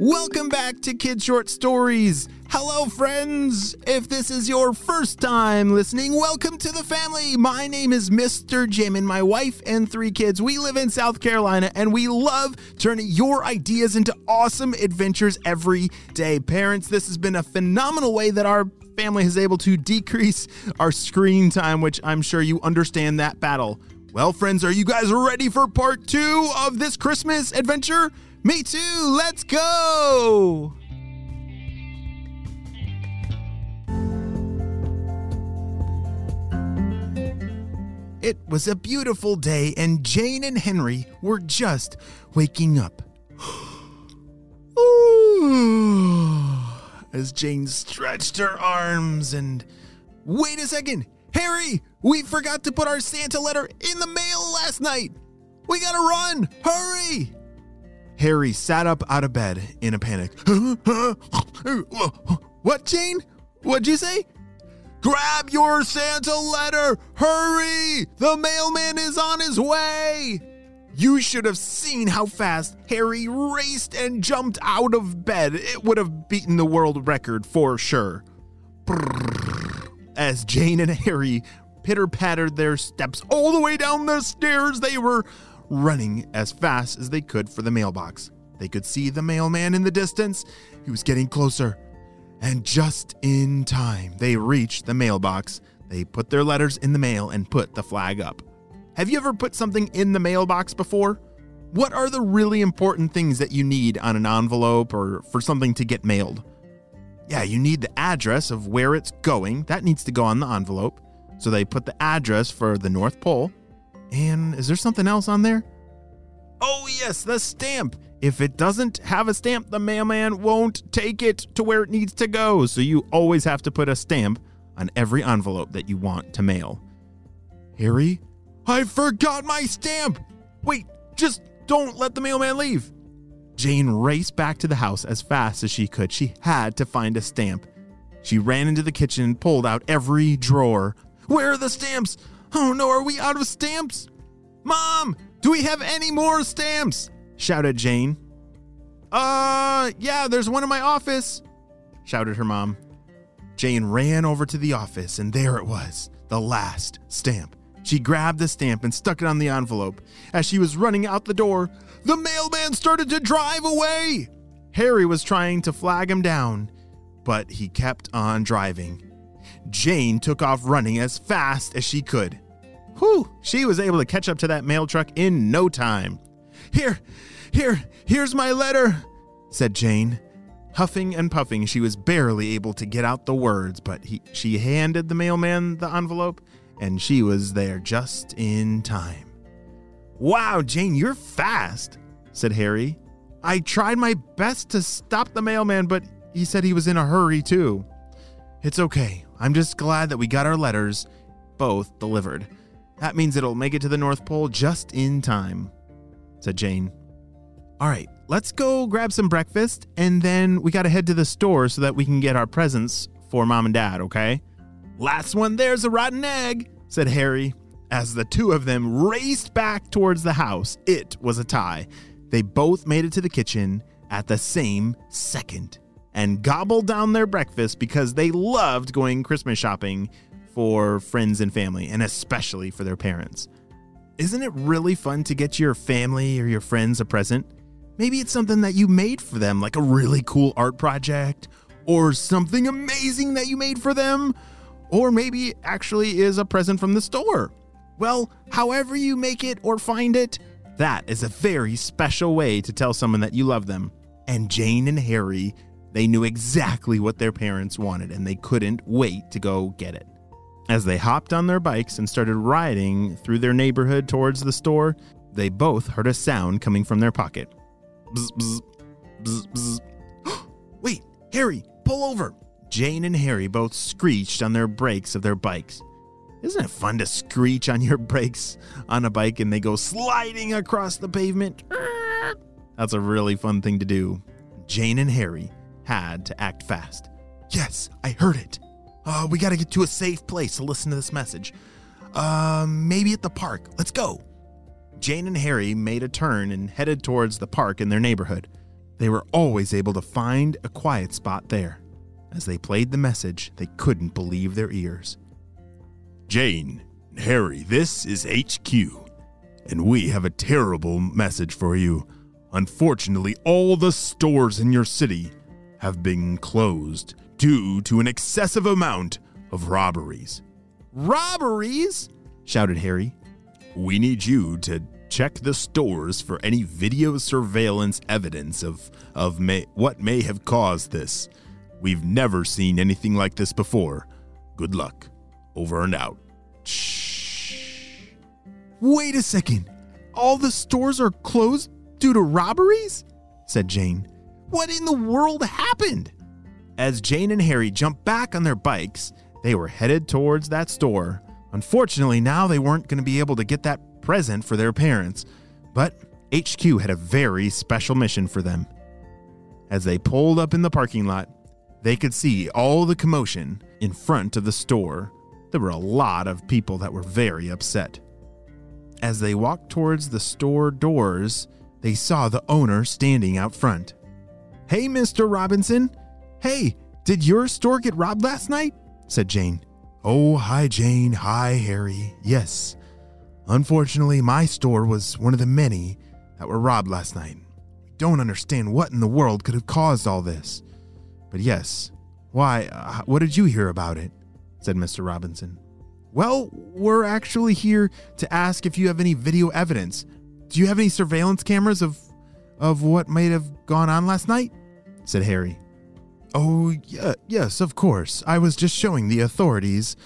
Welcome back to Kid Short Stories. Hello, friends. If this is your first time listening, welcome to the family. My name is Mr. Jim, and my wife and three kids. We live in South Carolina, and we love turning your ideas into awesome adventures every day. Parents, this has been a phenomenal way that our family is able to decrease our screen time, which I'm sure you understand that battle. Well, friends, are you guys ready for part two of this Christmas adventure? Me too. Let's go. It was a beautiful day, and Jane and Henry were just waking up. As Jane stretched her arms and. Wait a second! Harry! We forgot to put our Santa letter in the mail last night! We gotta run! Hurry! Harry sat up out of bed in a panic. what, Jane? What'd you say? Grab your Santa letter! Hurry! The mailman is on his way! You should have seen how fast Harry raced and jumped out of bed. It would have beaten the world record for sure. As Jane and Harry pitter pattered their steps all the way down the stairs, they were running as fast as they could for the mailbox. They could see the mailman in the distance. He was getting closer. And just in time, they reached the mailbox. They put their letters in the mail and put the flag up. Have you ever put something in the mailbox before? What are the really important things that you need on an envelope or for something to get mailed? Yeah, you need the address of where it's going. That needs to go on the envelope. So they put the address for the North Pole. And is there something else on there? Oh, yes, the stamp. If it doesn't have a stamp, the mailman won't take it to where it needs to go. So you always have to put a stamp on every envelope that you want to mail. Harry, I forgot my stamp. Wait, just don't let the mailman leave. Jane raced back to the house as fast as she could. She had to find a stamp. She ran into the kitchen and pulled out every drawer. Where are the stamps? Oh no, are we out of stamps? Mom, do we have any more stamps? shouted Jane. Uh, yeah, there's one in my office, shouted her mom. Jane ran over to the office, and there it was, the last stamp. She grabbed the stamp and stuck it on the envelope. As she was running out the door, the mailman started to drive away. Harry was trying to flag him down, but he kept on driving. Jane took off running as fast as she could. Whew, she was able to catch up to that mail truck in no time. Here, here, here's my letter, said Jane. Huffing and puffing, she was barely able to get out the words, but he, she handed the mailman the envelope, and she was there just in time. Wow, Jane, you're fast, said Harry. I tried my best to stop the mailman, but he said he was in a hurry too. It's okay. I'm just glad that we got our letters both delivered. That means it'll make it to the North Pole just in time, said Jane. All right, let's go grab some breakfast and then we got to head to the store so that we can get our presents for mom and dad, okay? Last one there's a rotten egg, said Harry. As the two of them raced back towards the house, it was a tie. They both made it to the kitchen at the same second and gobbled down their breakfast because they loved going Christmas shopping for friends and family, and especially for their parents. Isn't it really fun to get your family or your friends a present? Maybe it's something that you made for them, like a really cool art project, or something amazing that you made for them, or maybe actually is a present from the store. Well, however you make it or find it, that is a very special way to tell someone that you love them. And Jane and Harry they knew exactly what their parents wanted and they couldn't wait to go get it. As they hopped on their bikes and started riding through their neighborhood towards the store, they both heard a sound coming from their pocket. Bzz, bzz, bzz, bzz. Wait, Harry, pull over. Jane and Harry both screeched on their brakes of their bikes. Isn't it fun to screech on your brakes on a bike and they go sliding across the pavement? That's a really fun thing to do. Jane and Harry had to act fast. Yes, I heard it. Uh, we got to get to a safe place to listen to this message. Uh, maybe at the park. Let's go. Jane and Harry made a turn and headed towards the park in their neighborhood. They were always able to find a quiet spot there. As they played the message, they couldn't believe their ears. Jane, Harry, this is HQ, and we have a terrible message for you. Unfortunately, all the stores in your city have been closed due to an excessive amount of robberies. Robberies? shouted Harry. We need you to check the stores for any video surveillance evidence of, of may, what may have caused this. We've never seen anything like this before. Good luck. Over and out. Shh. Wait a second. All the stores are closed due to robberies? said Jane. What in the world happened? As Jane and Harry jumped back on their bikes, they were headed towards that store. Unfortunately, now they weren't going to be able to get that present for their parents, but HQ had a very special mission for them. As they pulled up in the parking lot, they could see all the commotion in front of the store. There were a lot of people that were very upset. As they walked towards the store doors, they saw the owner standing out front. Hey, Mr. Robinson. Hey, did your store get robbed last night? said Jane. Oh, hi, Jane. Hi, Harry. Yes. Unfortunately, my store was one of the many that were robbed last night. We don't understand what in the world could have caused all this. But yes, why, uh, what did you hear about it? said Mr. Robinson. Well, we're actually here to ask if you have any video evidence. Do you have any surveillance cameras of of what might have gone on last night? said Harry. Oh, yeah, yes, of course. I was just showing the authorities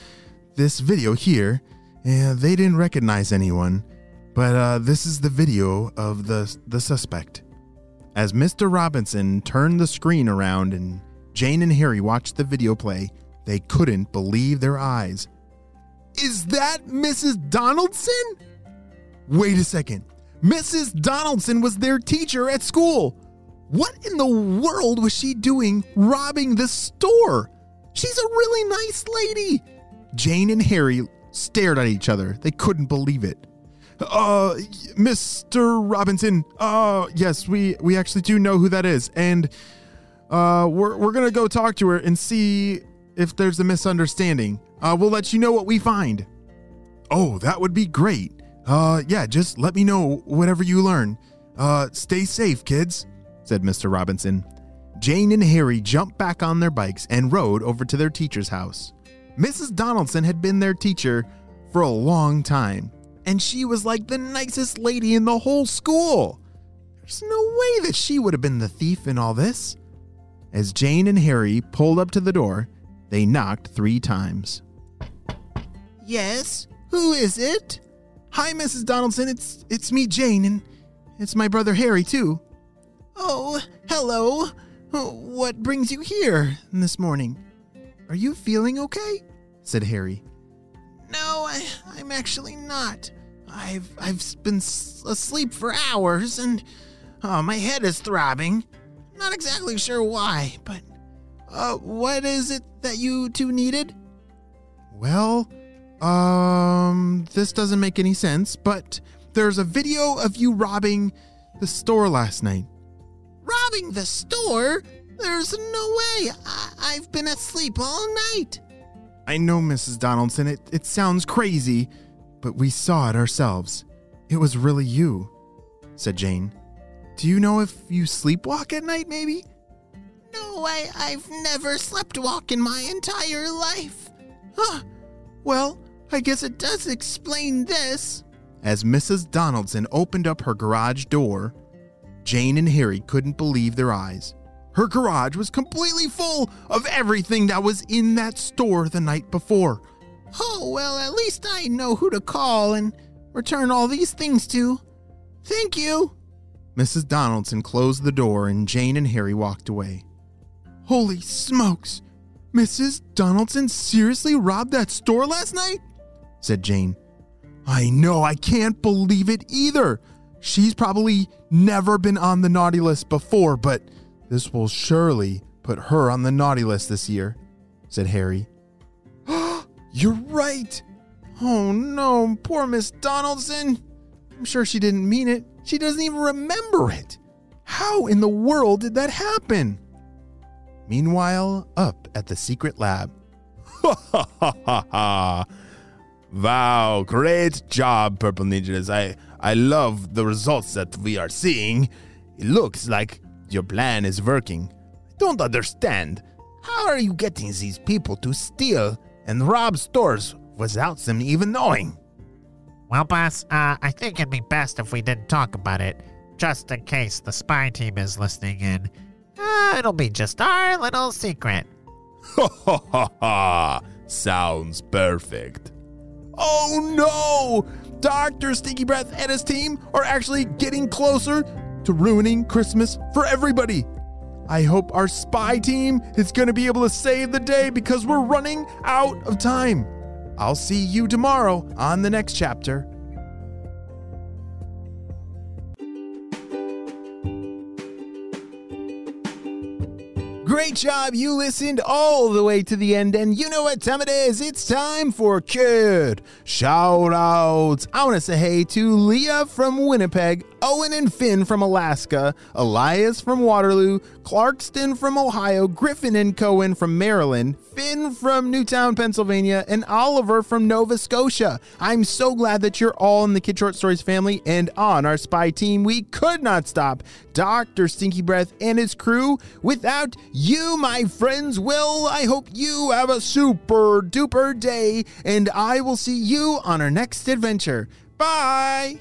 this video here, and they didn't recognize anyone. But uh, this is the video of the the suspect. As Mr. Robinson turned the screen around and Jane and Harry watched the video play, they couldn't believe their eyes. Is that Mrs. Donaldson? Wait a second. Mrs. Donaldson was their teacher at school. What in the world was she doing robbing the store? She's a really nice lady. Jane and Harry stared at each other. They couldn't believe it. Uh, Mr. Robinson. Uh, yes, we we actually do know who that is, and uh, we're we're gonna go talk to her and see if there's a misunderstanding. Uh, we'll let you know what we find. Oh, that would be great. Uh, yeah, just let me know whatever you learn. Uh, stay safe, kids, said Mr. Robinson. Jane and Harry jumped back on their bikes and rode over to their teacher's house. Mrs. Donaldson had been their teacher for a long time, and she was like the nicest lady in the whole school. There's no way that she would have been the thief in all this. As Jane and Harry pulled up to the door, they knocked three times. Yes, who is it? Hi, Mrs. Donaldson. It's it's me, Jane, and it's my brother Harry too. Oh, hello. What brings you here this morning? Are you feeling okay? said Harry. No, I, I'm actually not. I've I've been asleep for hours, and oh, my head is throbbing. Not exactly sure why, but uh, what is it that you two needed? Well, um, this doesn't make any sense, but there's a video of you robbing the store last night. Robbing the store? There's no way. I- have been asleep all night. I know, Mrs. Donaldson. It, it sounds crazy, but we saw it ourselves. It was really you, said Jane. Do you know if you sleepwalk at night, maybe? No, I, I've never sleptwalk in my entire life. Huh. Well, I guess it does explain this. As Mrs. Donaldson opened up her garage door, Jane and Harry couldn't believe their eyes. Her garage was completely full of everything that was in that store the night before. Oh, well, at least I know who to call and return all these things to. Thank you. Mrs. Donaldson closed the door and Jane and Harry walked away. Holy smokes! Mrs. Donaldson seriously robbed that store last night? Said Jane. I know, I can't believe it either. She's probably never been on the naughty list before, but this will surely put her on the naughty list this year, said Harry. You're right. Oh no, poor Miss Donaldson. I'm sure she didn't mean it. She doesn't even remember it. How in the world did that happen? Meanwhile, up at the secret lab. Ha ha ha ha ha! Wow, great job, Purple Ninjas. I, I love the results that we are seeing. It looks like your plan is working. I don't understand. How are you getting these people to steal and rob stores without them even knowing? Well, boss, uh, I think it'd be best if we didn't talk about it, just in case the spy team is listening in. Uh, it'll be just our little secret. Ha ha ha ha! Sounds perfect. Oh no! Dr. Stinky Breath and his team are actually getting closer to ruining Christmas for everybody. I hope our spy team is going to be able to save the day because we're running out of time. I'll see you tomorrow on the next chapter. Great job. You listened all the way to the end, and you know what time it is. It's time for kid shout outs. I want to say hey to Leah from Winnipeg, Owen and Finn from Alaska, Elias from Waterloo, Clarkston from Ohio, Griffin and Cohen from Maryland, Finn from Newtown, Pennsylvania, and Oliver from Nova Scotia. I'm so glad that you're all in the Kid Short Stories family and on our spy team. We could not stop Dr. Stinky Breath and his crew without you, my friends. Will I hope you have a super duper day, and I will see you on our next adventure. Bye.